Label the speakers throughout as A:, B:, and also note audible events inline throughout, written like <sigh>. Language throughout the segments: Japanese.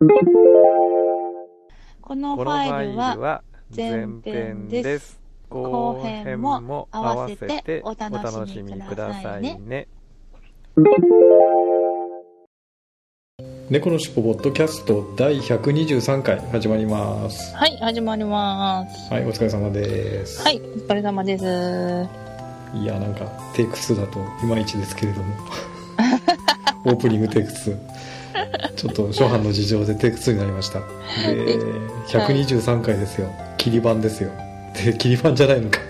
A: このファイルは前編です。後編も合わせてお楽しみくださいね。
B: 猫のしっぽポッドキャスト第123回始まります。
A: はい始まります。
B: はいお疲れ様です。
A: はいお疲れ様です。
B: いやなんかテイク2だといまいちですけれども。<laughs> オープニングテイク2ちょっと初版の事情でテイク2になりました。で123回ですよ。切り板ですよ。で切り板じゃないのか。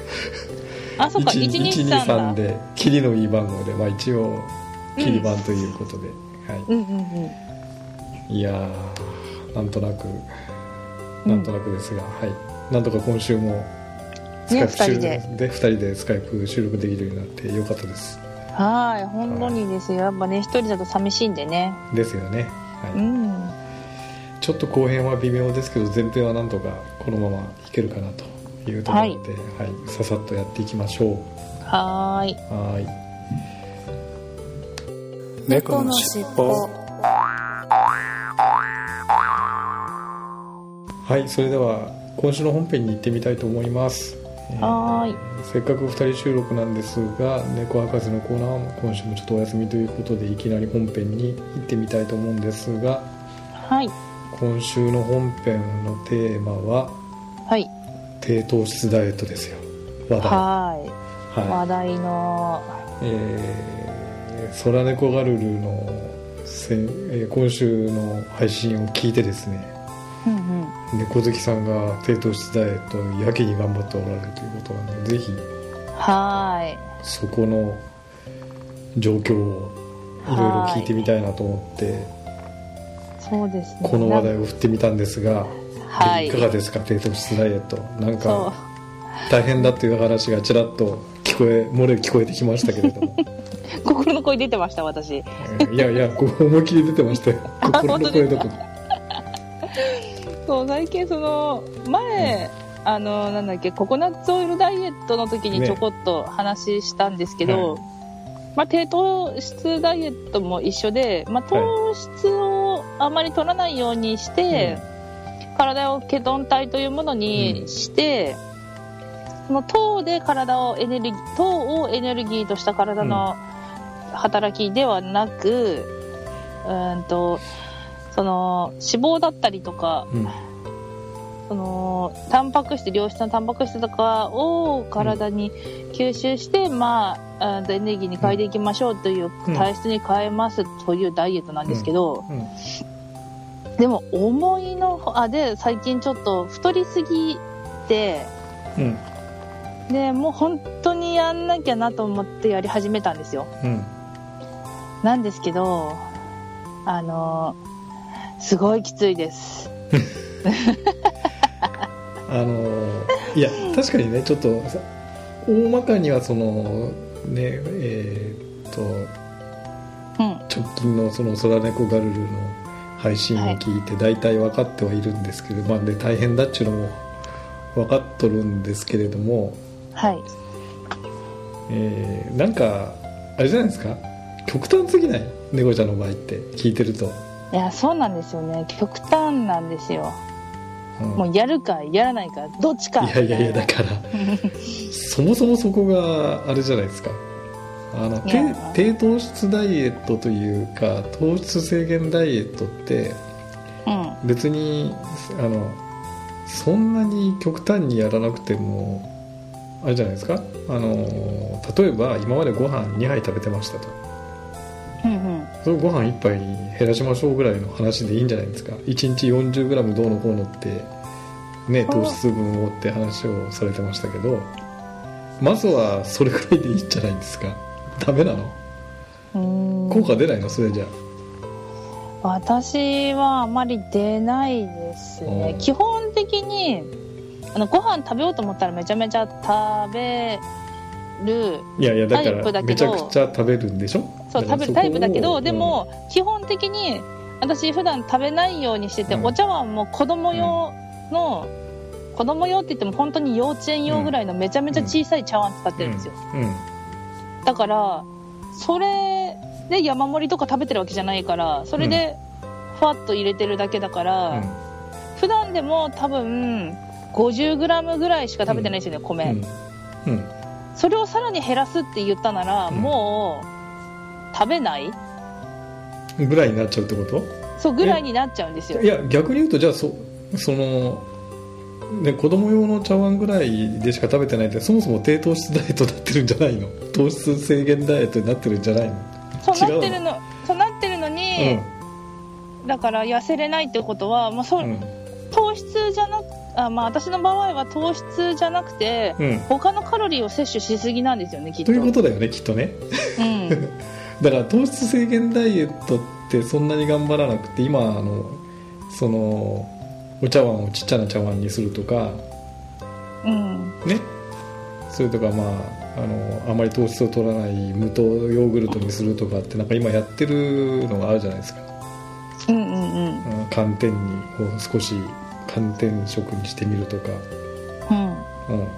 A: あそっか123だ。
B: 123で切りのいい番号で、まあ、一応切り板ということで、はい。
A: うんうんうん。
B: いやーなんとなくなんとなくですが、はい。なんとか今週もスカイプ収録
A: で
B: 2人でスカイプ収録できるようになってよかったです
A: はい本当にですよ。やっぱね一人だと寂しいんでね。
B: ですよね、はい。
A: うん。
B: ちょっと後編は微妙ですけど前編はなんとかこのままいけるかなというところで、はい。ささっとやっていきましょう。
A: はーい。
B: はーい。
A: 猫のしっぽ。
B: はいそれでは今週の本編に行ってみたいと思います。えー
A: はーい。
B: せっかく2人収録なんですが猫博士のコーナーは今週もちょっとお休みということでいきなり本編に行ってみたいと思うんですが
A: はい。
B: 今週の本編のテーマは
A: はい。
B: 低糖質ダイエットですよ。話題。
A: はい。
B: は
A: 話題の。
B: いえー、空猫ガルルのせん、えー今週の配信を聞いてですね猫好きさんが低糖質ダイエットをやけに頑張っておられるということなのでぜひ
A: はーい。
B: そこの状況をいろいろ聞いてみたいなと思って
A: そうですね。
B: この話題を振ってみたんですが、
A: はい。
B: いかがですか？低糖質ダイエット。なん
A: そ
B: か大変だっていう話がちらっと聞こえ漏れ聞こえてきましたけれども。
A: う <laughs> 心の声出てました私。
B: えーいやいや思いっきり出てましたよ。<laughs> 心の声どころ
A: そう最近その前、あのなんだっけココナッツオイルダイエットの時に
B: ね。
A: ちょこっと話したんですけど、まあ、低糖質ダイエットも一緒で、まあ、糖質をあまり取らないようにして、体をケトン体というものにして、その糖で体をエネルギー糖をエネルギーとした体の働きではなく、うーんとその脂肪だったりとか
B: うん。
A: そのタンパク質良質なタンパク質とかを体に吸収して、まああーエネルギーに変えていきましょうという
B: うん。
A: 体質に変えますというダイエットなんですけど、
B: うん。
A: でも思いのあで最近ちょっと太りすぎて
B: うん。
A: でもう本当にやんなきゃなと思ってやり始めたんですよ。
B: うん。
A: なんですけどあのすごいきついです。
B: あのーいや確かにねちょっとさ大まかにはそのねえーっと
A: うん。
B: 直近のその空猫ガルルの配信を聞いて大体分かってはいるんですけど、まあね大変だっちゅうのも分かっとるんですけれども、
A: はい。
B: えーなんかあれじゃないですか？極端すぎない？猫ちゃんの場合って聞いてると、
A: いやそうなんですよね。極端なんですよ。
B: うん。
A: もうやるかやらないかどっちか。
B: いやいやいやだから <laughs> そもそもそこがあれじゃないですか。あの低糖質ダイエットというか糖質制限ダイエットって
A: うん。
B: 別にあのそんなに極端にやらなくてもあれじゃないですか。あの例えば今までご飯2杯食べてましたと。
A: うんうん
B: それをご飯1杯に減らしましょうぐらいの話でいいんじゃないですか。1日 40g どうのこうのってね糖質分をって話をされてましたけど。まずはそれくらいでいいんじゃないですか。<laughs> ダメなの？効果出ないの？それじゃ
A: 私はあまり出ないですね。
B: うん
A: 基本的にあのご飯食べようと思ったらめちゃめちゃ食べる
B: いやいやだからめちゃくちゃ食べるんでしょ？
A: そう食べるタイプだけど、でも基本的に私普段食べないようにしてて、
B: うん。
A: お茶碗も子供用の、子供用って言っても本当に幼稚園用ぐらいのめちゃめちゃ小さい茶碗使ってるんですよ、
B: うん。
A: だからそれで山盛りとか食べてるわけじゃないからそれでふわっと入れてるだけだから、
B: うん。
A: 普段でも多分 50g ぐらいしか食べてないですよね、米、
B: うん。うん。
A: それをさらに減らすって言ったなら、
B: うん。
A: もう食べない？
B: ぐらいになっちゃうってこと？
A: そうぐらいになっちゃうんですよ。
B: いや逆に言うとじゃあそそのね子供用の茶碗ぐらいでしか食べてないってそもそも低糖質ダイエットになってるんじゃないの？糖質制限ダイエットになってるんじゃないの？
A: そうなってるのそうなってるのに、だから痩せれないってことは、まあそう
B: うんうん。
A: 糖質じゃなくあ、まあ、私の場合は糖質じゃなくて
B: うん。
A: 他のカロリーを摂取しすぎなんですよねきっと。
B: ということだよねきっとね。
A: うん、<laughs>
B: だから糖質制限ダイエットってそんなに頑張らなくて今あのそのお茶碗をちっちゃな茶碗にするとか
A: うん、
B: ね。それとかまああのあまり糖質を取らない無糖ヨーグルトにするとかってなんか今やってるのがあるじゃないですか。
A: うんうんうん。
B: うん寒天にを少し寒天食にしてみるとか、
A: うん。
B: うん、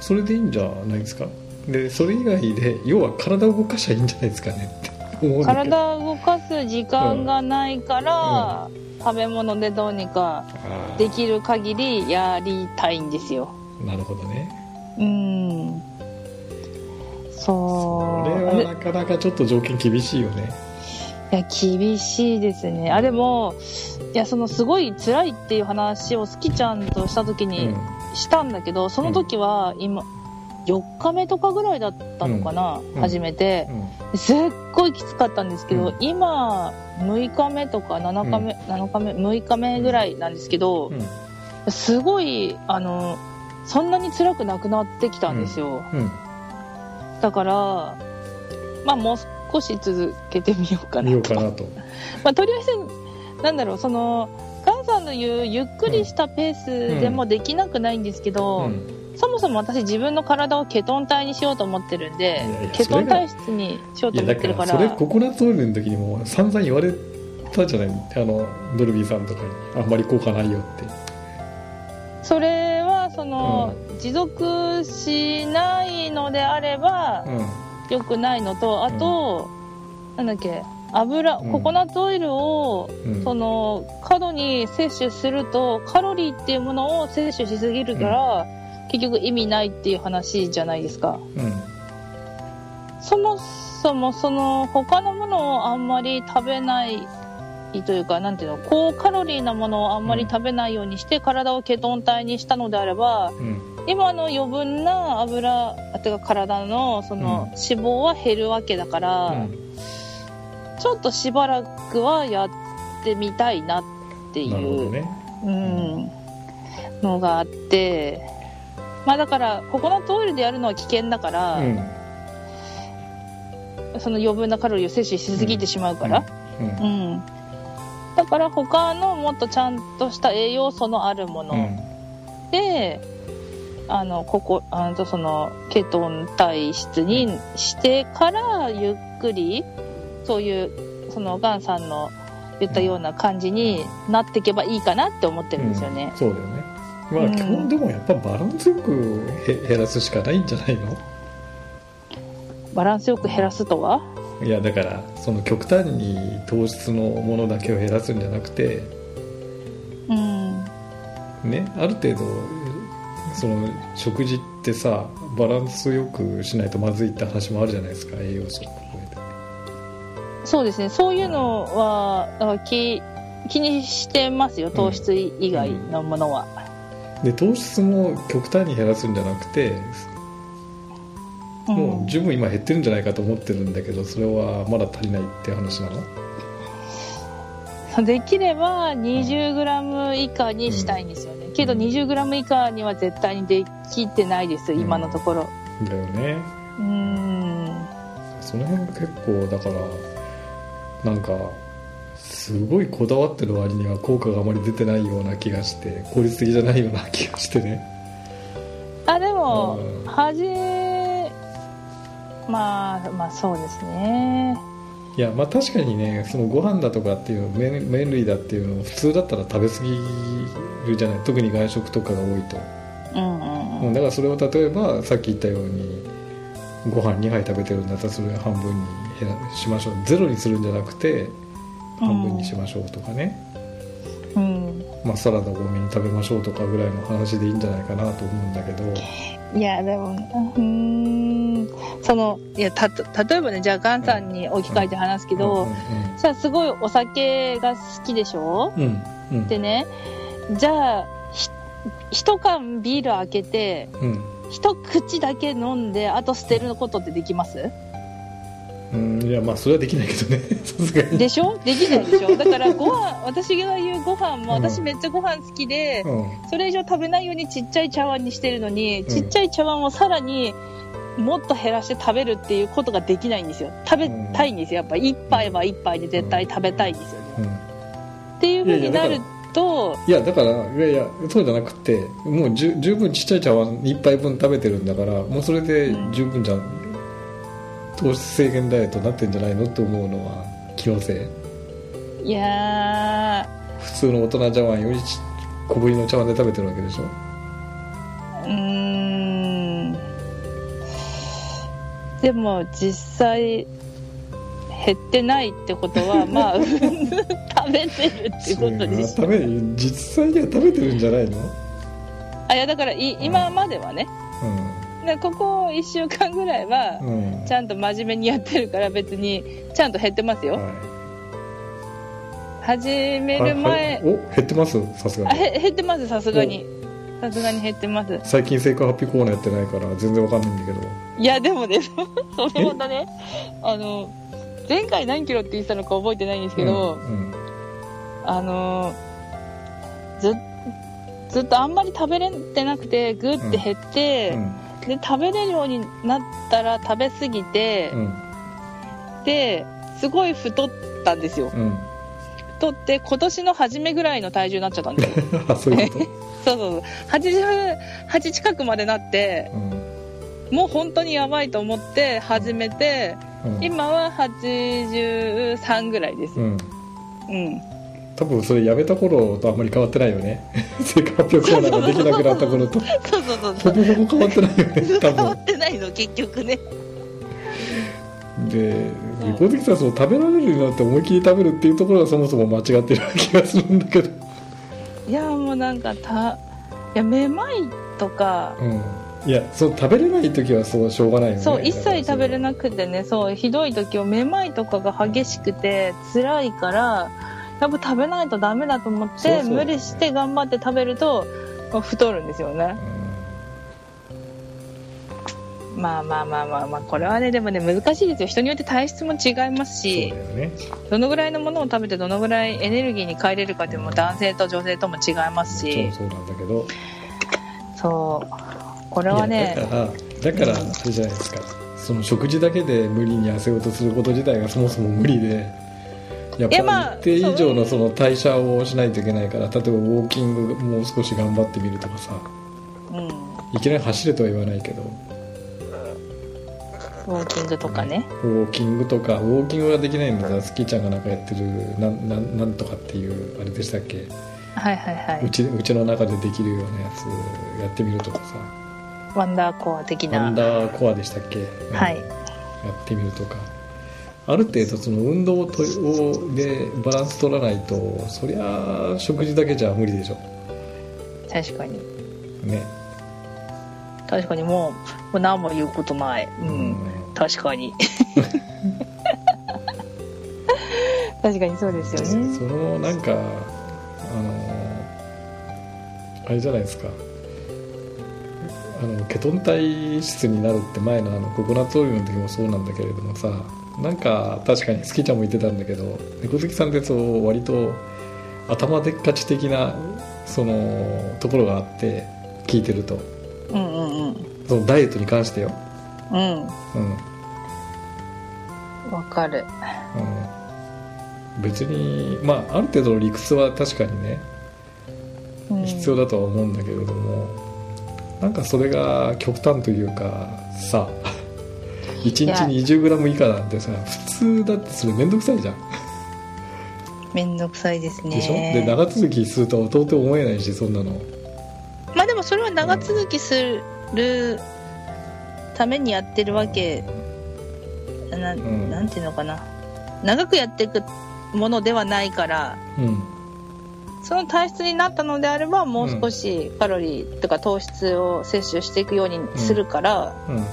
B: それでいいんじゃないですか？でそれ以外で要は体を動かしゃいいんじゃないですかねって思うんだけ。ど
A: 体を動かす時間がないから、食べ物でどうにかできる限りやりたいんですよ。
B: なるほどね。
A: うん。そう。
B: これはなかなかちょっと条件厳しいよね。
A: いや厳しいですね。あでもいやそのすごい辛いっていう話をスキちゃんとした時
B: う
A: に
B: ん。
A: したんだけど、その時は今4日目とかぐらいだったのかな、
B: うん。
A: 初めて。
B: うん。
A: すっごいきつかったんですけど、
B: うん。
A: 今6日目とか7日目、7日目6日目ぐらいなんですけど、
B: うん。
A: すごいあのそんなに辛くなくなってきたんですよ、
B: うん。
A: だからまあもう少し続けてみようかなと。
B: 見ようかなと。<laughs>
A: まあ、とりあえずなんだろうそのガンさんの言うゆっくりしたペースでもできなくないんですけど、
B: うん
A: そもそも私自分の体をケトン体にしようと思ってるんでケトン体質にしようと思ってるから。
B: らそれココナッツオイルの時にも散々言われたじゃない。あのドルビーさんとかにあんまり効果ないよって。
A: それはその、持続しないのであれば
B: うん。
A: 良くないのとあと、なんだっけ油
B: うん。
A: ココナッツオイルを、
B: うん。
A: その過度に摂取するとカロリーっていうものを摂取しすぎるから、結局意味ないっていう話じゃないですか。
B: うん。
A: そもそもその他のものをあんまり食べないというかなんていうの高カロリーなものをあんまり食べないようにして体をケトン体にしたのであれば
B: うん。
A: 今の余分な油あてか体のその脂肪は減るわけだから、
B: うん。
A: ちょっとしばらくはやってみたいなっていう、うん、のがあってまあだからココナッツオイルでやるのは危険だから、
B: うん。
A: その余分なカロリーを摂取しすぎてしまうから、
B: うん。
A: うん。だから他のもっとちゃんとした栄養素のあるもの。
B: うん。
A: で、あのここあのそのケトン体質にしてからゆっくりそういうそのガンさんの言ったような感じになっていけばいいかなって思ってるんですよね。
B: うん、そうだよねまあ、
A: うん。
B: 基本でもやっぱバランスよくへ減らすしかないんじゃないの？
A: バランスよく減らすとは？い
B: やだからその極端に糖質のものだけを減らすんじゃなくて
A: うん。
B: ねある程度その食事ってさバランスよくしないとまずいって話もあるじゃないですか栄養素を
A: そうですね。そういうのは気気にしてますよ糖質以外のものは、
B: で糖質も極端に減らすんじゃなくて
A: うん。
B: もう十分今減ってるんじゃないかと思ってるんだけどそれはまだ足りないって話なの？
A: できれば 20g 以下にしたいんですよね、けど 20g 以下には絶対にできてないです、
B: うん。
A: 今のところ。
B: だよね。
A: うーん。
B: その辺は結構だからなんかすごいこだわってる割には効果があまり出てないような気がして効率的じゃないような気がしてね。
A: あでも
B: うん。
A: 恥まあまあそうですね。
B: いやまあ確かにねそのご飯だとかっていう麺麺類だっていうのを普通だったら食べ過ぎるじゃない。特に外食とかが多いと、
A: うんうん
B: うん。だからそれを例えばさっき言ったようにご飯2杯食べてるんだったらそれを半分に減らしましょう。ゼロにするんじゃなくて半分にしましょうとかね、
A: うん。
B: まあ、サラダ多めに食べましょうとかぐらいの話でいいんじゃないかなと思うんだけど。
A: いやでもうーん。そのいやた例えばねじゃあガンさんに置き換えて話すけど、
B: うん
A: さあすごいお酒が好きでしょ？
B: うんうんうん。
A: でねじゃあひ一缶ビール開けて
B: うん。
A: 一口だけ飲んであと捨てることってできます？
B: うんいやまあそれはできないけどね。<laughs>
A: でしょ？できないでしょ？<laughs> だからご飯私が言うご飯も
B: うん。
A: 私めっちゃご飯好きで、
B: うん。
A: それ以上食べないようにちっちゃい茶碗にしてるのに、
B: ん。
A: ちっちゃい茶碗をさらにもっと減らして食べるっていうことができないんですよ。食べたいんですよやっぱ。一杯は一杯で絶対食べたいんですよ。ね、
B: うん。
A: っていう風になると
B: いやだからいやいやそうじゃなくてもう十十分ちっちゃい茶碗一杯分食べてるんだからもうそれで十分じゃん、糖質制限ダイエットになってんじゃないのって思うのは気のせい。
A: いや
B: 普通の大人茶碗よりち小ぶりの茶碗で食べてるわけでしょ。
A: ーうーん。でも実際減ってないってことは <laughs> まあ食べてるってことでしょ
B: 食べ実際には食べてるんじゃないの？
A: あいやだからい今まではねでここ1週間ぐらいは
B: うん。うん
A: ちゃんと真面目にやってるから別にちゃんと減ってますよ、
B: はい。
A: 始め
B: はい
A: る前、
B: はい。お減ってます？さすが
A: あ
B: に
A: へ減ってますさすがに。さすがに減ってます。
B: 最近成果発表コーナーやってないから全然わかんないんだけど。
A: いやでもねそれほどね。あの前回何キロって言ってたのか覚えてないんですけど、
B: うん
A: あのずずっとあんまり食べれてなくてグッて減って、
B: うん
A: で食べれるようになったら食べ過ぎて、
B: うん。
A: ですごい太ったんですよ。
B: うん。
A: 太って今年の初めぐらいの体重になっちゃったんですよ。<laughs>
B: あそういうこと？<laughs>
A: そうそうそう。88近くまでなって
B: うん。
A: もう本当にやばいと思って始めて
B: うん。
A: 今は83ぐらいです。
B: うん。
A: うん
B: 多分それやめた頃とあんまり変わってないよね。成 <laughs> 果発表コーナーができなくなった頃と
A: そうそうそうそう
B: ほぼほぼ変わってないよね多
A: 変わ
B: 分
A: ってないの結局ね。
B: で小関さんその食べられるようになって思いっきり食べるっていうところがそもそも間違ってる気がするんだけど。
A: いやもうなんかたいやめまいとか。
B: うん。いやそう食べれない時はそうしょうがないよね。
A: そう一切食べれ
B: な
A: くてね。そうひどい時はめまいとかが激しくて辛いからやっぱ食べないとダメだと思って
B: そうそう。
A: 無理して頑張って食べるとまあ太るんですよね。まあまあまあまあまあこれはねでもね難しいですよ。人によって体質も違いますし
B: ね。
A: どのぐらいのものを食べてどのぐらいエネルギーに変えれるかっていうのも男性と女性とも違いますし。
B: そうなんだけど。
A: そう。これはね
B: だからだからあれじゃないですか。その食事だけで無理に痩せようとすること自体がそもそも無理でやっぱり一定以上のその代謝をしないといけないから例えばウォーキングもう少し頑張ってみるとかさ。
A: うん。
B: いきなり走れとは言わないけど。
A: ウォーキングとかね。
B: ウォーキングとかウォーキングができないんだスキーちゃんがなんかやってるなんなんなんとかっていうあれでしたっけ？
A: はいはいは
B: う
A: い
B: ちうちの中でできるようなやつやってみるとかさ。
A: ワンダーコア的
B: ア
A: な
B: ンダーコアでしたっけ、うん。
A: はい
B: やってみるとかある程度その運動とをでバランス取らないとそりゃあ食事だけじゃ無理でしょ。
A: 確かに。
B: ね。
A: 確かにもうもう何も言うことない。うん、
B: うん。
A: 確かに。<laughs> 確かにそうですよね。
B: そのなんかあのあれじゃないですか。あのケトン体質になるって前のあのココナッツオイルの時もそうなんだけれどもさなんか確かにスキちゃんも言ってたんだけど猫好きさんってそう割と頭でっかち的なそのところがあって聞いてると。
A: うんうんうん。
B: そのダイエットに関してよ。
A: うん。
B: うん。
A: わかる。
B: うん。別にまあある程度の理屈は確かにね
A: うん。
B: 必要だとは思うんだけれども、なんかそれが極端というかさ1日 20g 以下なんてさ普通だってそれ面倒くさいじゃん。
A: めんどくさいですね。
B: でしょ？で長続きするとは到底思えないしそんなの。
A: まあでもそれは長続きするためにやってるわけな,、
B: ん。
A: なんていうのかな。長くやっていくものではないから
B: うん。
A: その体質になったのであればもう少しカロリーとか糖質を摂取していくようにするから、
B: うん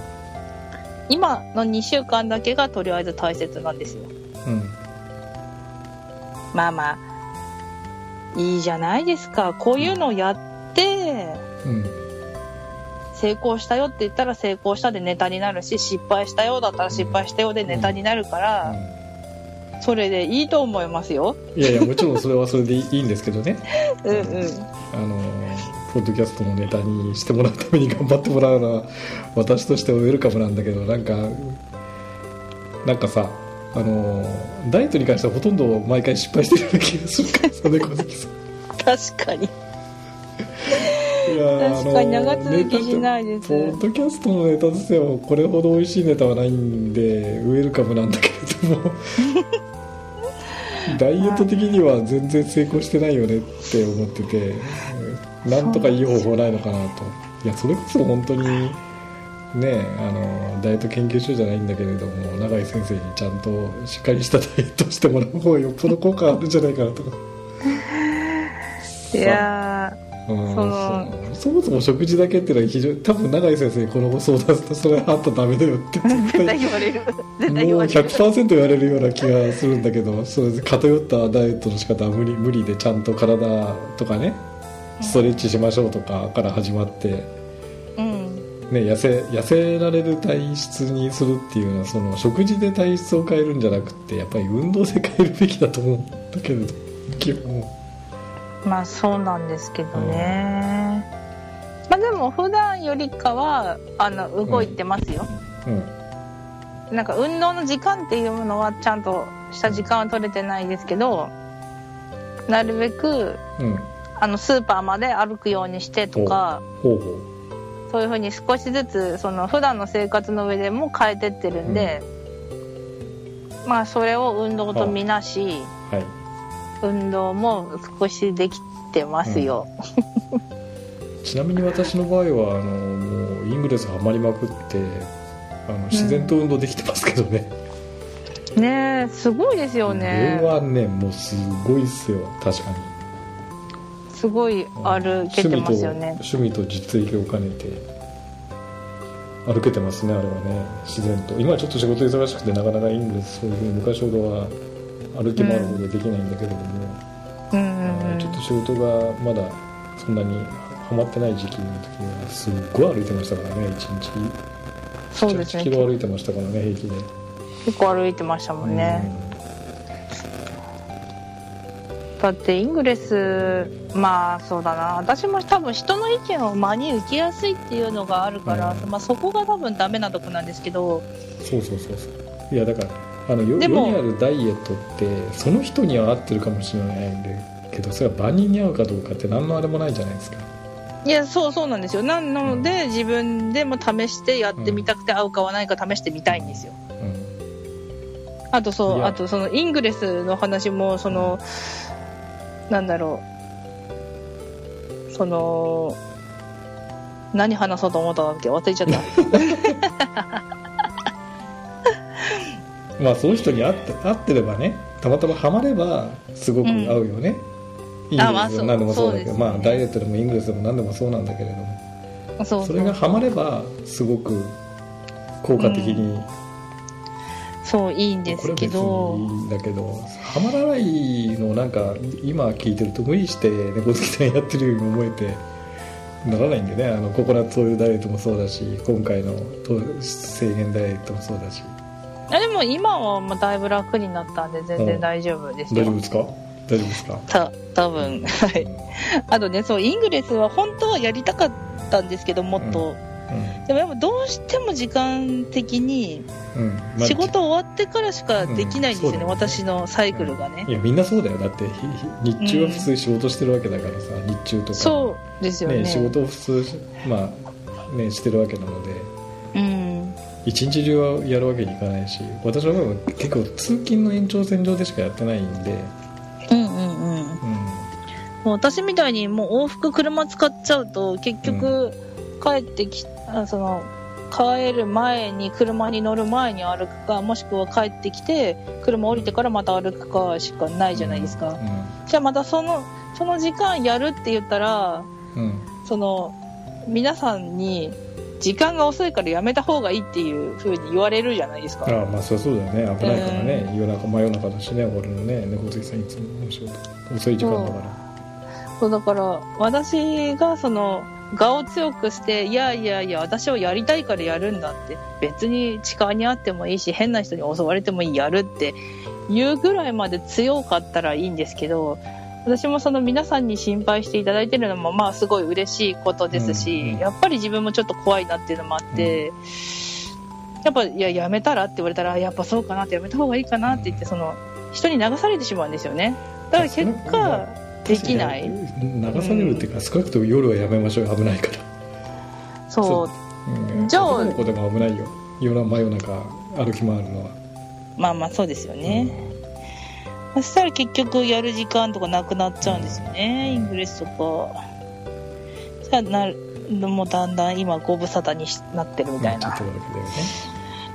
A: 今の2週間だけがとりあえず大切なんですよ。
B: うん。
A: まあまあいいじゃないですか。こういうのをやって
B: うん。
A: 成功したよって言ったら成功したでネタになるし失敗したよだったら失敗したよでネタになるから、それでいいと思いますよ。
B: いやいやもちろんそれはそれでいいんですけどね。<laughs>
A: うんうん。
B: あのポッドキャストのネタにしてもらうために頑張ってもらうのは私としてはウェルカムなんだけどなんかなんかさあのダイエットに関してはほとんど毎回失敗してるような気がするからさ猫好きさん。
A: 確かに。
B: いや
A: 確かに長続きしないです。
B: ポッドキャストのネタとしてはこれほど美味しいネタはないんでウェルカムなんだけれども。<laughs> ダイエット的には全然成功してないよねって思っててなんとかいい方法ないのかなと。いやそれこそ本当にねあのダイエット研究所じゃないんだけれども永井先生にちゃんとしっかりしたダイエットをしてもらう方がよっぽど効果あるんじゃないかなとか。
A: いや
B: うん
A: その
B: そそもそも食事だけっていうのは非常に多分永井先生にこのご相談するとそれはあったらダメだよって
A: ー絶
B: 絶対
A: 対言われる。絶対言
B: もう
A: われる
B: 100%言われるような気がするんだけどそれで偏ったダイエットの仕方は無理無理でちゃんと体とかねストレッチしましょうとかから始まって、
A: うん
B: ね、痩せ痩せられる体質にするっていうのはその食事で体質を変えるんじゃなくてやっぱり運動で変えるべきだと思うんだけれど基本。
A: まあそうなんですけどね、まあでも普段よりかはあの動いてますよ、
B: うん。
A: なんか運動の時間っていうものはちゃんとした時間は取れてないですけどなるべく
B: うん
A: あのスーパーまで歩くようにしてとかそういうふうに少しずつその普段の生活の上でも変えてってるんで、まあそれを運動とみなし
B: うはい。
A: 運動も少しできてますよ、
B: ちなみに私の場合はあのもうイングレスはまりまくってあの自然と運動できてますけどね、
A: ねえすごいですよ
B: こ
A: ね
B: れはねもうすごいっすよ確かに
A: すごい歩けてますよね。
B: 趣味と実益を兼ねて歩けてますねあれはね。自然と。今はちょっと仕事忙しくてなかなかイングレスそういうふうに昔ほどは歩き回るほどできないんだけれども、
A: うん。うんうん。
B: ちょっと仕事がまだそんなにハマってない時期の時にはすっごい歩いてましたからね1日。1
A: そうですね。
B: キロ歩いてましたからね平気で。
A: 結構歩いてましたもんね、だってイングレスまあそうだな。私も多分人の意見を真に受けやすいっていうのがあるから、
B: うん。
A: まあ、そこが多分ダメなとこなんですけど。
B: そうそうそうそう。いやだからあの世
A: でも
B: 世にあるダイエットってその人には合ってるかもしれないんでけどそれは万人に合うかどうかって何のあれもないじゃないですか。
A: いやそうそうなんですよ。なので自分でも試してやってみたくて合うかはないか試してみたいんですよ。
B: うん。
A: あとそ
B: いうや。
A: あとそのイングレスの話もそのなんだろう。その何話そうと思ったんだっけ忘れちゃった。<laughs>
B: まあその人に合って合ってればねたまたまハマればすごく合うよね、イングレスでも何でもそうだけど
A: ね。
B: まあダイエットでもイングレスでも何でもそうなんだけれども。
A: そ
B: れがハマればすごく効果的に、
A: そういいんですけど。
B: これ別にいいんだけどハマらないのをなんか今聞いてると無理して猫好きさんやってるように思えてならないんでね。あのココナッツオイルダイエットもそうだし今回の制限ダイエットもそうだし。
A: あでも今はもうだいぶ楽になったんで全然大丈夫ですよ。
B: 大丈夫ですか？大丈夫ですか？
A: た多分。はい。あとねそうイングレスは本当はやりたかったんですけどもっと、
B: うん
A: でもやっぱどうしても時間的に仕事終わってからしかできないんですよね、
B: うん
A: 私のサイクルがね。
B: い、やみんなそうだよ。だって日中は普通仕事してるわけだからさ、日中とか。
A: そうですよね。
B: ね仕事を普通まあねしてるわけなので。
A: うん。
B: 一日中はやるわけにいかないし私の場合は結構通勤の延長線上でしかやってないんで、
A: うんうんうん。
B: うん、
A: もう私みたいにもう往復車使っちゃうと結局帰ってき、あその帰る前に車に乗る前に歩くかもしくは帰ってきて車降りてからまた歩くかしかないじゃないですか、じゃあまたそのその時間やるって言ったら
B: うん、うん
A: その皆さんに時間が遅いからやめた方がいいっていう風に言われるじゃないですか。
B: ああまあそりゃそうだよね。危ないからね、夜中真夜中だしね俺のね。猫好きさんいつも遅い時間だから。
A: そうだから私がその我を強くしていやいやいや私はやりたいからやるんだって別に痴漢にあってもいいし変な人に襲われてもいいやるっていうぐらいまで強かったらいいんですけど私もその皆さんに心配していただいてるのもまあすごい嬉しいことですし、
B: うんうん
A: やっぱり自分もちょっと怖いなっていうのもあって、やっぱいややめたらって言われたらやっぱそうかなってやめた方がいいかなって言ってその人に流されてしまうんですよね。だから結果できない？
B: 流されるっていうか、少なくとも夜はやめましょう。よ危ないから。
A: そう。
B: う。ん。
A: じゃあ
B: 男の子でも危ないよ。夜真夜中歩き回るのは。
A: まあまあそうですよね、そしたら結局やる時間とかなくなっちゃうんですよね、イングレスとか。じゃあなるもうだんだん今ご無沙汰にしなってるみたいな、
B: ね。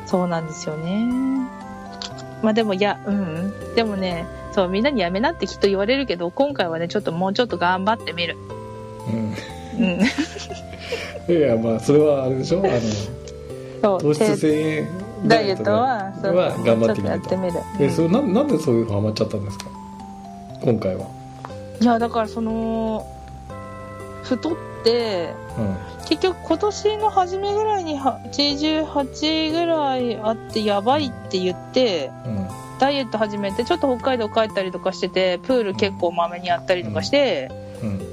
A: そうなんですよね。まあでもいやうん。でもねそうみんなにやめなってきっと言われるけど今回はねちょっともうちょっと頑張ってみる。
B: うん。
A: うん。<laughs>
B: いやまあそれはあれでしょ？あの
A: そう
B: 糖質制限
A: ダイエットはそう
B: は頑張ってみると。
A: ちょっとやってみる、うん
B: えそれなん。なんでそういうのハマっちゃったんですか？今回は。い
A: やだからその太って
B: うん。
A: 結局今年の初めぐらいに88ぐらいあってやばいって言って
B: うん
A: ダイエット始めてちょっと北海道帰ったりとかしててプール結構まめにやったりとかして、
B: うん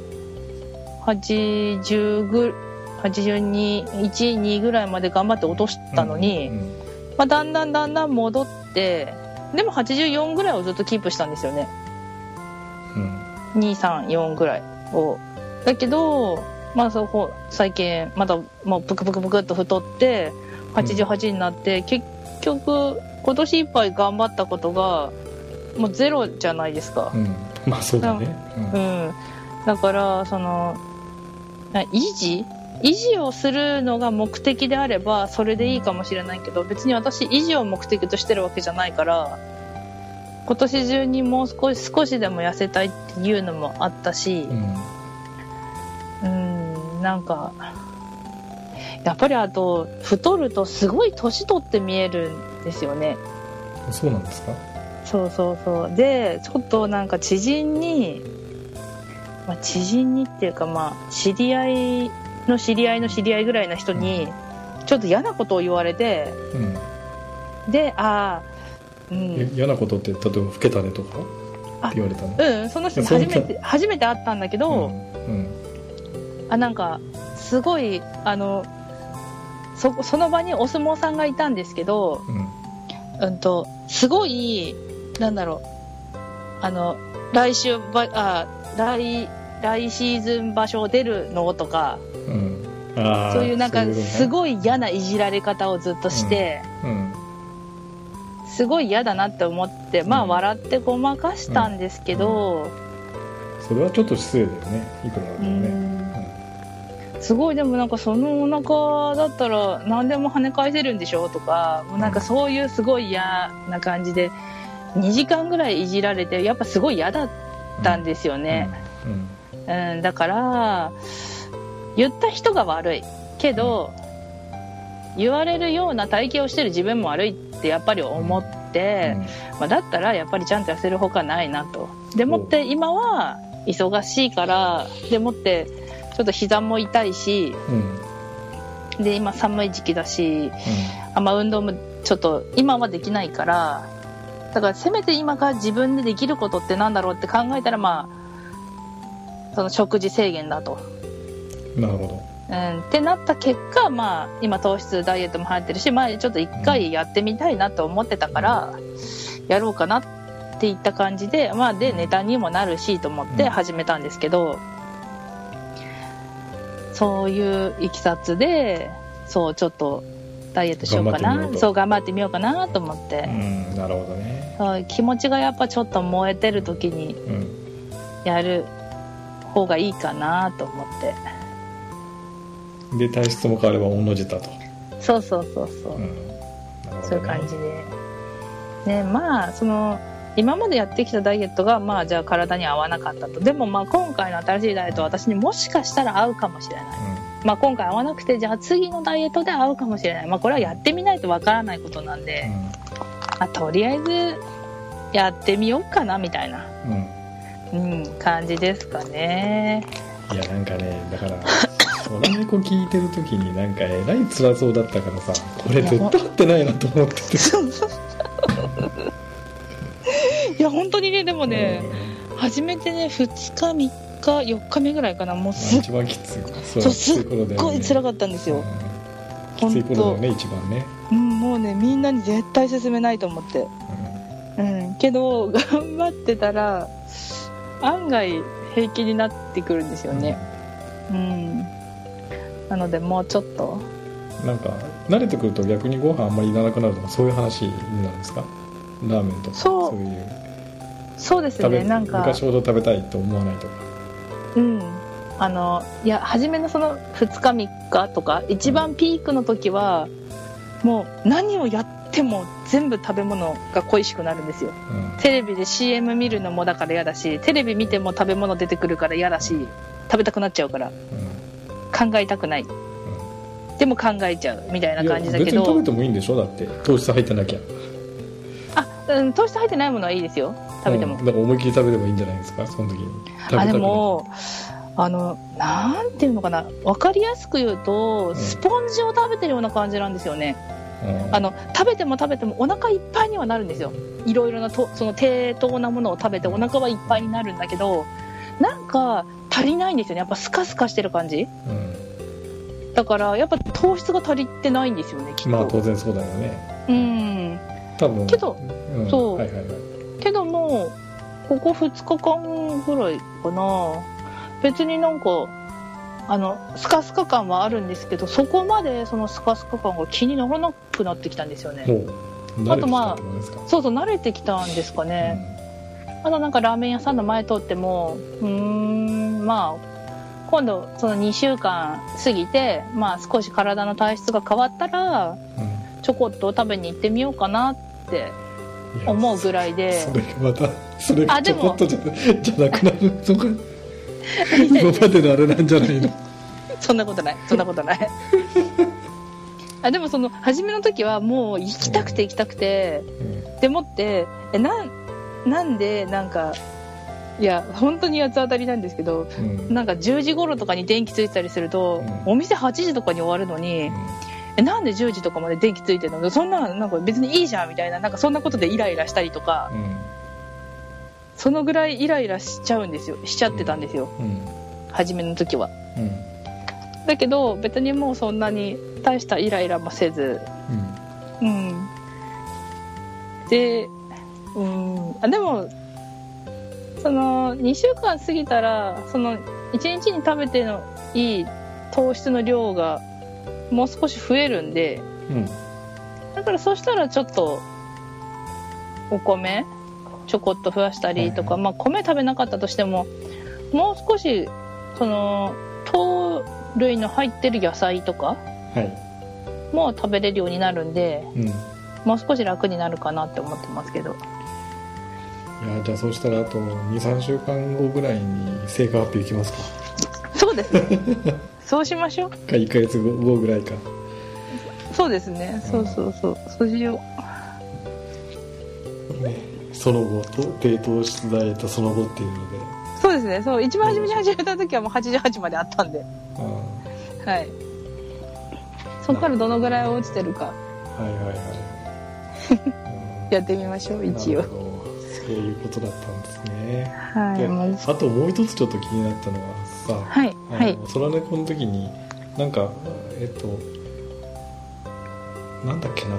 A: 80ぐ82、1、2ぐらいまで頑張って落としたのに、
B: うん
A: まあ、だんだんだんだん戻って、でも84ぐらいをずっとキープしたんですよね。
B: うん
A: 2、3、4ぐらいを。だけど、まあそこ、最近、またもうプクプクプクっと太って、88になって、結局、今年いっぱい頑張ったことが、もうゼロじゃないですか。
B: うんまあそうだねう
A: うんん。だから、その、な維持？維持をするのが目的であればそれでいいかもしれないけど別に私維持を目的としてるわけじゃないから今年中にもう少し少しでも痩せたいっていうのもあったし
B: うん
A: うんなんかやっぱりあと太るとすごい年取って見えるんですよね。
B: そうなんですか？
A: そうそうそう。でちょっとなんか知人に、まあ、知人にっていうかまあ知り合いの知り合いの知り合いぐらいの人にちょっと嫌なことを言われて
B: うん。
A: でああうん。
B: え嫌なことって例えば老けたねとか？言われたの？
A: うんその人初めて初めて会ったんだけど、
B: うん。
A: あなんかすごいあのそその場にお相撲さんがいたんですけど、
B: うん
A: うんと、すごい、なんだろう、あの、来週ば、あ、来、来シーズン場所出るのとか、
B: うん。
A: そういうなんか、すごい嫌ないじられ方をずっとして、
B: うん
A: すごい嫌だなって思って、まあ、
B: うん。
A: 笑ってごまかしたんですけど、
B: それはちょっと失礼だよね。いくらなん
A: う
B: でもね。
A: んすごいでもなんかそのお腹だったら何でも跳ね返せるんでしょとかもうなんかそういうすごい嫌な感じで2時間ぐらいいじられてやっぱすごい嫌だったんですよね、
B: うん
A: うん、だから言った人が悪い。けど、言われるような体型をしてる自分も悪いってやっぱり思って、まあ、だったらやっぱりちゃんと痩せるほかないなと。でもって今は忙しいからでもってちょっと膝も痛いし
B: うんうん
A: で今寒い時期だしあんま運動もちょっと今はできないからだからせめて今から自分でできることってなんだろうって考えたらまあその食事制限だと。
B: うんなるほ
A: うん、ってなった結果、まあ、今糖質ダイエットも流行ってるし、まあ、ちょっと一回やってみたいなと思ってたから、やろうかなっていった感じで、まあ、で、ネタにもなるしと思って始めたんですけど、そういういきさつで、そう、ちょっとダイエットしようかな。そう、頑張ってみようかなと思って。
B: うんなるほどね
A: そう気持ちがやっぱちょっと燃えてる時に
B: うん
A: やる方がいいかなと思って。
B: で体質も変われば御の字だと、
A: そうそうそうそう。
B: うん、ね
A: そういう感じで。ね、まあ、その、今までやってきたダイエットが、まあ、じゃあ体に合わなかったと。でも、まあ、今回の新しいダイエットは私にもしかしたら合うかもしれない。まあ、今回合わなくて、じゃあ次のダイエットで合うかもしれない。まあ、これはやってみないとわからないことなんで、まあ、とりあえず、やってみようかな、みたいな、
B: うん、うん
A: うん、感じですかね。
B: いやなんかねだから空猫聞いてる時になんかえらい辛そうだったからさこれ絶対合ってないなと思ってて <laughs>
A: いや、本当にね、でもね、初めてね、2日、3日、4日目ぐらいかな、もう
B: うん
A: すっ
B: 一番きついそう
A: すっごい辛かったんですよ。
B: うんきつい頃だよね一番ね、
A: うん、もうね、みんなに絶対勧めないと思って。うん、けど、頑張ってたら、案外平気になってくるんですよね。うん。なので、もうちょっと。
B: なんか慣れてくると逆にご飯あんまりいらなくなるとかそういう話になるんですか？ラーメンとか
A: そう。
B: いう。
A: そうですね、なんか、
B: 昔ほど食べたいと思わないとか。
A: うん。あの、いや、初めのその2日3日とか、一番ピークの時は、もう何をやっても全部食べ物が恋しくなるんですよ。
B: うん。
A: テレビで CM 見るのもだから嫌だし、テレビ見ても食べ物出てくるから嫌だし、食べたくなっちゃうから、考えたくない。でも考えちゃうみたいな感じだけど。
B: 別に食べ、てもいいんでしょ？だって糖質入ってなきゃ。
A: あ、うん、糖質入ってないものはいいですよ。食べても
B: うん。だから思いっきり食べればいいんじゃないですか？その時に食べた
A: あ、でも、あの、なんていうのかな？わかりやすく言うと、
B: ん
A: スポンジを食べてるような感じなんですよね。
B: うん
A: あの、食べても食べてもお腹いっぱいにはなるんですよ。いろいろなと、その低糖なものを食べてお腹はいっぱいになるんだけど、なんか足りないんですよね。やっぱスカスカしてる感じ
B: うん
A: だから、やっぱ糖質が足りてないんですよね、きっと。
B: まあ当然そうだよね
A: うん。
B: 多分。
A: けど、
B: うん。
A: そう。
B: はいはいはい。
A: けども、ここ2日間ぐらいかな。別になんか、あの、スカスカ感はあるんですけど、そこまでそのスカスカ感が気にならなくなってきたんですよね。あとまあそうそう、慣れてきたんですかね。あとなんかラーメン屋さんの前通っても、うーん、まあ、今度その2週間過ぎて、まあ少し体の体質が変わったら、
B: うん
A: ちょこっと食べに行ってみようかなって思うぐらいで。
B: それがまたそれがちょこっとじゃじゃなくなるとか。<laughs> 今までのあれなんじゃないの。
A: そんなことない、そんなことない。あでもその初めの時はもう行きたくて行きたくて、でもってえなんなんでなんかいや本当に八つ当たりなんですけど
B: うん。うん
A: なんか10時頃とかに電気ついてたりすると、
B: うん。
A: お店8時とかに終わるのに、えなんで10時とかまで電気ついてるの？そんななんか別にいいじゃんみたいな。なんかそんなことでイライラしたりとか。
B: うん
A: そのぐらいイライラしちゃうんですよ。しちゃってたんですよ。
B: うん
A: 初めの時は。
B: うん
A: だけど別にもうそんなに大したイライラもせず。
B: うん。
A: でうん。あでもその2週間過ぎたらその1日に食べてのいい糖質の量がもう少し増えるんで
B: うん。
A: だからそしたらちょっとお米ちょこっと増やしたりとか、
B: はい。
A: まあ米食べなかったとしてももう少しその糖類の入ってる野菜とか
B: はい。
A: も食べれるようになるんで
B: うん。いや
A: もう少し楽になるかなって思ってますけど。
B: じゃあそうしたらあと23週間後ぐらいに成果発表いきますか。
A: そうですね <laughs> そうしましょう。
B: か1ヶ月後ぐらいか。
A: そうですね。そうそうそう。そうしよう。
B: ねその後と低糖質ダイエットその後っていうので。
A: そうですね。そう一番初めに始めた時はもう88まであったんで。
B: あ
A: はい。そこからどのぐらい落ちてるか。
B: ーはいはいはい。う <laughs> ん
A: やってみましょう一応。
B: そういうことだったんですね。で
A: はい
B: あともう一つちょっと気になったのはさ
A: はいはい。
B: 空猫の時になんかえっとなんだっけな。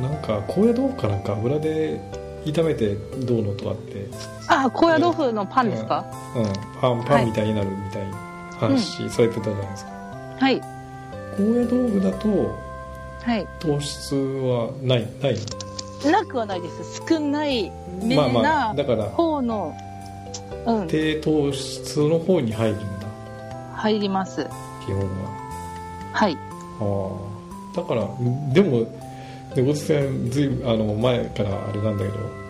B: なんか高野豆腐かなんか油で炒めてどうのとかって。
A: あ高野豆腐のパンですか、
B: うん。パンパンみたいになるみたいな話されてたじゃないですか、
A: はい。
B: 高野豆腐だと
A: はい。
B: 糖質はないない
A: なくはないです。少ないめ
B: まあまあ
A: な
B: だから
A: 方の、うん
B: 低糖質の方に入るんだ。
A: 入ります。
B: 基本は。
A: はい。
B: ああ。だからでも猫背さんずいあの前からあれなんだけど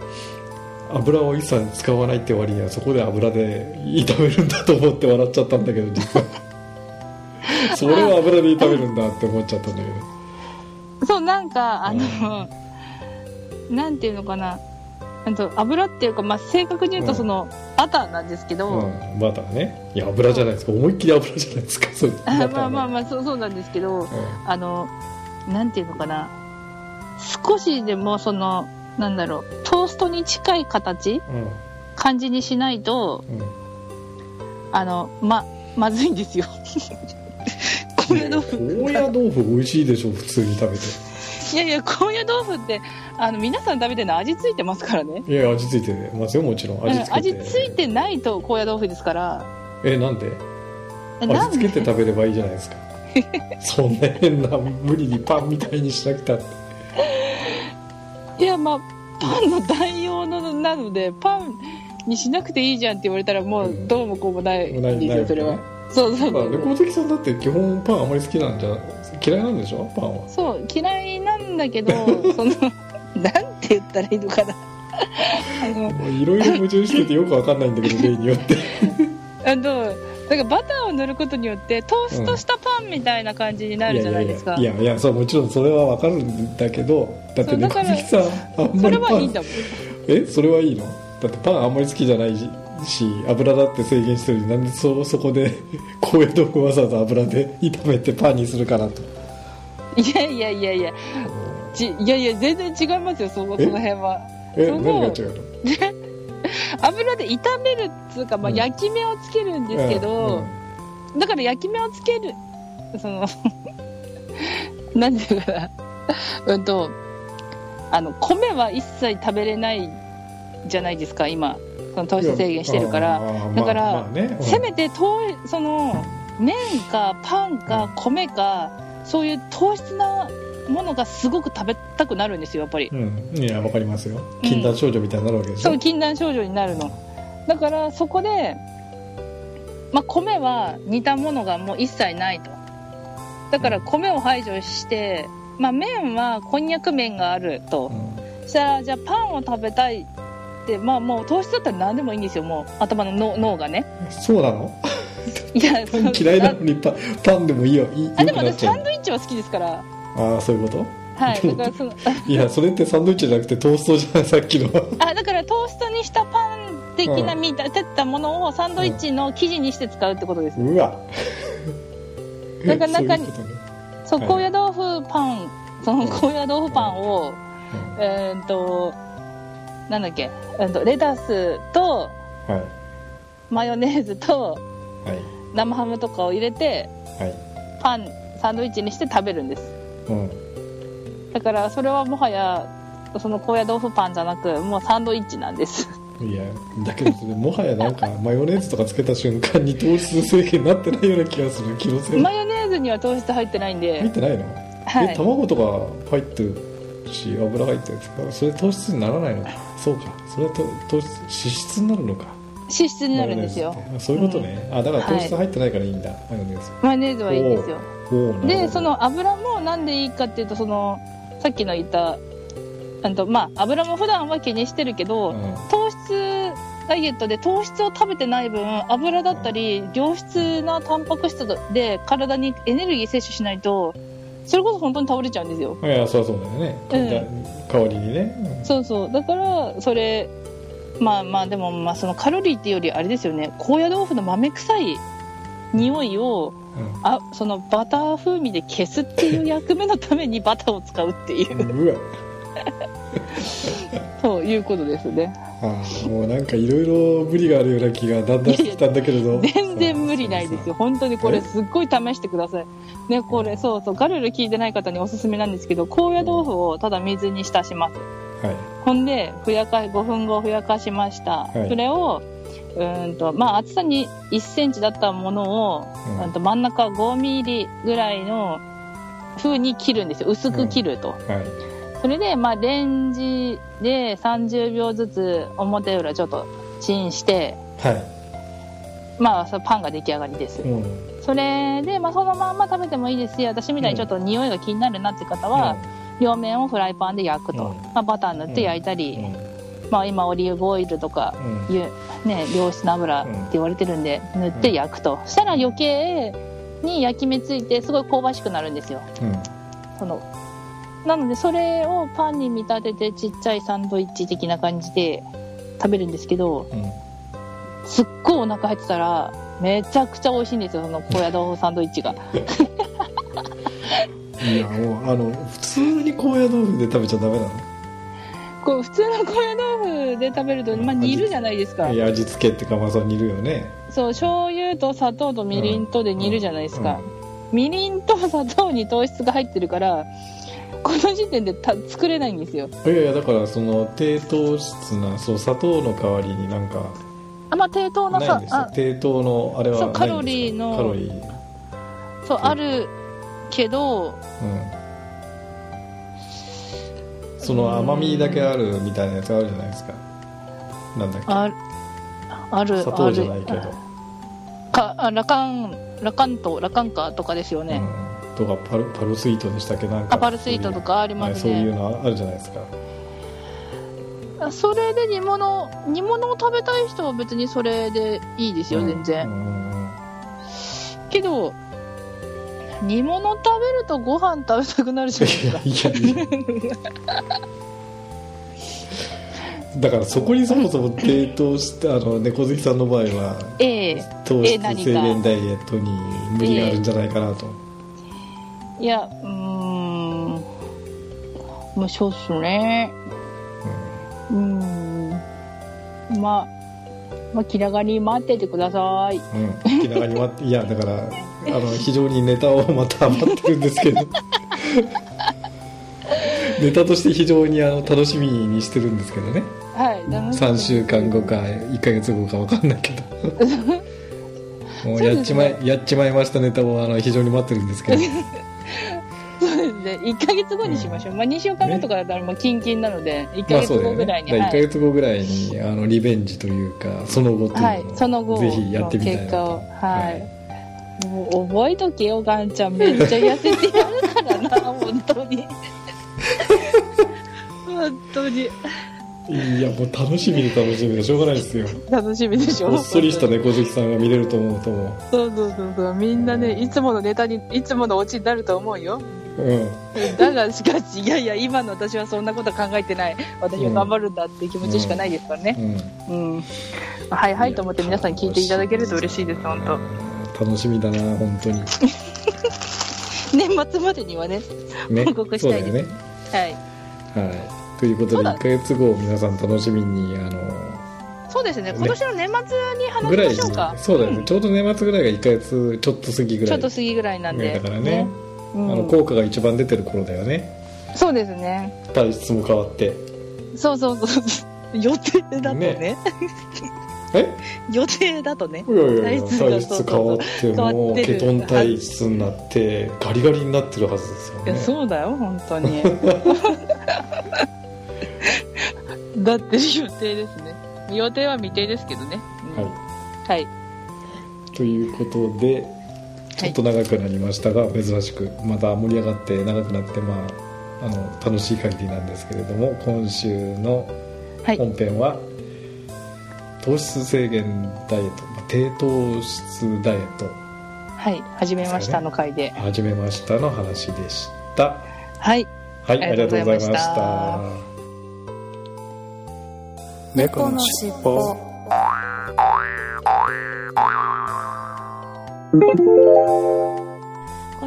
B: 油を一切使わないって割にはそこで油で炒めるんだと思って笑っちゃったんだけど実は。<laughs> それを油で炒めるんだって思っちゃったんだけど。
A: そうなんかあの、なんていうのかな油っていうか、まあ、正確に言う
B: うん。
A: とその、バターなんですけど、
B: うん、バターね。いや油じゃないですか。思いっきり油じゃないですか。それ <laughs>
A: あまあまあまあそうそうなんですけど
B: うん。
A: あのなんていうのかな。少しでもそのなんだろうトーストに近い形感じにしないと
B: うん。うん
A: あのままずいんですよ。高野豆腐
B: 高野豆腐美味しいでしょ普通に食べて
A: いやいや高野豆腐ってあの皆さん食べてるの味付いてますからね。
B: いや味付いてますよもちろん。味付
A: 味付いてないと高野豆腐ですから。
B: えなんで？味付けて食べればいいじゃないですか。<laughs> そんな変な無理にパンみたいにしなくたって。
A: いやまあパンの代用のなのでパンにしなくていいじゃんって言われたらもうどうもこうもないん
B: ない
A: ですよそれはそうそう
B: まあ
A: そう
B: レコードキさんだって基本パンあまり好きなんじゃ嫌いなんでしょ？パンは。
A: そう嫌いなんだけど <laughs> そのなんて言ったらいいのかな。あの
B: いろいろ矛盾しててよくわかんないんだけど <laughs> 例によって。
A: あのだからバターを塗ることによってトーストしたパンみたいな感じになるじゃないですか、
B: いやいやいやそうもちろんそれはわかるんだけどだってレコ
A: そうだから
B: ードキさんあん
A: それ
B: まりパン。
A: はいいんだもん。
B: え？それはいいの？だってパンあんまり好きじゃないしし油だって制限してるのになんでそそこで <laughs> 高野豆腐わざわざ油で炒めてパンにするかなと。
A: いやいやいやいやちいやいや全然違いますよそのそ
B: え
A: の辺は。
B: え？何が違うの？<laughs>
A: 油で炒めるっつうか、まあ、
B: うん。
A: 焼き目をつけるんですけど、だから焼き目をつけるその <laughs> なんていうかな。うんとあの米は一切食べれないじゃないですか今その糖質制限してるから、だから
B: まあまあね。うん。
A: せめて糖その麺かパンか米かそういう糖質なものがすごく食べたくなるんですよやっぱり。
B: うん、いやわかりますよ。禁断症状みたいになるわけでしょ、
A: そう禁断症状になるの。だからそこで、まあ、米は煮たものがもう一切ないと。だから米を排除して、まあ、麺はこんにゃく麺があると。
B: うん。
A: そしたらじゃあパンを食べたいってまあもう糖質だったら何でもいいんですよもう。頭の脳脳がね。
B: そうなの？<laughs>
A: いや <laughs>
B: パン嫌いなのにパパンでもいいよ。いい
A: あでも私サンドイッチは好きですから。
B: ああそういうこと？
A: はいだからその。<laughs>
B: いやそれってサンドイッチじゃなくてトーストじゃないさっきの。
A: あだからトーストにしたパン的な見立てたものをサンドイッチの生地にして使うってことです、
B: うわ。
A: だから中に
B: そう
A: 高野豆腐パンその高野豆腐パンを、えーっとなんだっけ、えーっとレタスと
B: うんはい。
A: マヨネーズと
B: はい。
A: 生ハムとかを入れて
B: はい。
A: パンサンドイッチにして食べるんです。
B: うん。
A: だからそれはもはやその高野豆腐パンじゃなくもうサンドイッチなんです。
B: いやだけどそれもはやなんか <laughs> マヨネーズとかつけた瞬間に糖質制限になってないような気がする気のせい
A: マヨネーズには糖質入ってないんで、
B: 入ってないの、
A: はい、
B: え卵とか入ってる？し油入ってるそれ糖質にならないのか。そうか。それはと糖質脂質になるのか。
A: 脂質になるんですよ。
B: そういうことね、あだから糖質入ってないからいいんだ、マヨネーズ。
A: マヨネーズはいいんですよ。でその油もなんでいいかっていうとそのさっきの言ったあとまあ油も普段は気にしてるけど、
B: うん。
A: 糖質ダイエットで糖質を食べてない分油だったり良質なタンパク質で体にエネルギー摂取しないとそれこそ本当に倒れちゃうんですよ。
B: いやそうそうだよね、
A: う
B: りにね、
A: そうそう。だからそれまあまあでもまあそのカロリーっていうよりあれですよね。高野豆腐の豆臭い匂いを
B: うん。
A: あそのバター風味で消すっていう役目のためにバターを使うっていう。
B: うわ。<laughs>
A: そういうことですね
B: ああもうなんかいろいろ無理があるような気がだんだんしてきたんだけれど <laughs>
A: 全然無理ないですよ。本当にこれすっごい試してください。ね、これ、そうそう、ガルル聞いてない方におすすめなんですけど、高野豆腐をただ水に浸します。
B: はい
A: ほんで、ふやか、5分後ふやかしました。
B: はい
A: それを、うーんと、まあ、厚さに1センチだったものを、
B: うん
A: うんと真ん中5ミリぐらいの風に切るんですよ。薄く切ると。
B: はい
A: それで、まあ、レンジで30秒ずつ表裏ちょっとチンして、
B: はい。
A: まあ、パンが出来上がりです。
B: うん。
A: それで、まあ、そのまんま食べてもいいですし、私みたいにちょっと匂いが気になるなって方は、両面をフライパンで焼くと。
B: うん。
A: まあ、バター塗って焼いたり、
B: うん。
A: まあ、今オリーブオイルとか、
B: うん。
A: いうね、良質な油って言われてるんで、塗って焼くと。したら余計に焼き目ついて、すごい香ばしくなるんですよ。
B: うん。
A: そのなので、それをパンに見立てて、ちっちゃいサンドイッチ的な感じで食べるんですけど、
B: うん
A: すっごいお腹減ってたら、めちゃくちゃ美味しいんですよ、その高野豆腐サンドイッチが。<laughs>
B: いやもうあの普通に高野豆腐で食べちゃダメな
A: こう普通の高野豆腐で食べると、まあ、煮るじゃないですか。
B: 味付けってかまあそう煮るよね。
A: そう醤油と砂糖とみりんとで煮るじゃないですか、みりんと砂糖に糖質が入ってるからこの時点でた作れないんですよ。
B: いやいやだからその低糖質なそう砂糖の代わりになんか
A: あまあ低糖のさあ
B: 低糖のあれは
A: そう
B: ないんですか
A: カロリー。の
B: カロリー
A: そう。あるけど
B: うん。その甘みだけあるみたいなやつあるじゃないですか。なんだっけ。
A: あある
B: 砂糖じゃないけど、
A: かあラカンラカントラカンカとかですよね、
B: うん、とかパルパルスイートでしたっけなんか。
A: あパルスイートとかあります
B: そういう
A: ね
B: のあるじゃないですか。
A: あそれで煮物煮物を食べたい人は別にそれでいいですよ、全然、
B: うん
A: けど煮物食べるとご飯食べたくなるじゃないですか。
B: いやいやいや。だからそこにそもそも低糖してあの猫好きさんの場合は
A: ええ。
B: 糖質制限ダイエットに無理があるんじゃないかなと、
A: いやうーん。まあそうっすね。うーん。まあまあ気長に待っててください。
B: うん。うん、気長に待っていやだからあの非常にネタをまた待ってるんですけど。<laughs> ネタとして非常にあの楽しみにしてるんですけどね。
A: はい楽しみ
B: 3週間後か1ヶ月後か分かんないけど。<laughs> もうやっちまい、やっちまいましたネタをあの非常に待ってるんですけど
A: 1ヶ月後にしましょう、まあ2週間後とかだったらもうキンキンなので1
B: ま
A: ヶ月後ぐらいに、
B: だから1ヶ
A: はい
B: 月後ぐらいにあのリベンジというかその後というのを、
A: はい、その後
B: ぜひやってみたいな
A: 結果をはい、もう覚えとけよガンちゃん。めっちゃ痩せてやるからな本当に。<laughs> 本当に。
B: いやもう楽しみで楽しみでしょうがないですよ。
A: 楽しみでしょ
B: ほっそりした猫好きさんが見れると思うとも。
A: そうそうそうそう。みんなねいつものネタにいつものオチになると思うよ
B: うん。
A: だがしかしいやいや今の私はそん。なこと考えてない私は頑張るん。だっていう気持ちしかないですからね
B: うん。
A: うん、はいはいと思って皆さん。聞いていただけると嬉しいです本当
B: 楽しみだな本当に
A: 年末までにはね
B: ね
A: 報告したいです
B: ね
A: はい
B: はいということで1ヶ月後皆さん。楽しみにあの
A: そうですね
B: ね
A: 今年の年末に話しましょうか
B: そうだよね、
A: ん。
B: ちょうど年末ぐらいが1ヶ月ちょっと過ぎぐらい
A: ちょっと過ぎぐらいなん。で
B: だからね
A: うん。
B: あの効果が一番出てる頃だよね。
A: そうですね。
B: 体質も変わって。
A: そうそうそう。予定だとね。
B: ね。<laughs> え？
A: 予定だとね。
B: いやいやいや
A: 体質
B: 変わってもうケトン体質になってガリガリになってるはずですよ
A: いや
B: ね
A: そうだよ本当に。<laughs> だって予定ですね。予定は未定ですけどね、うん。
B: は
A: はい
B: い。ということでちょっと長くなりましたが、珍しくまた盛り上がって長くなってまああの楽しい限りなんですけれども今週の
A: はい。
B: 本編は、糖質制限ダイエットまあ低糖質ダイエット。
A: はい。始めましたの回で。
B: 始めましたの話でした。
A: はい。
B: はいあ
A: ありがとうございました。
B: りがとうございました。
C: 猫のしっぽ
A: こ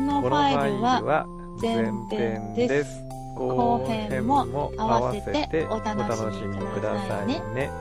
A: のフ
D: ァイル
A: は
D: は前
A: 前編で
D: す。
B: 後編も合わせてお楽しみくださいね。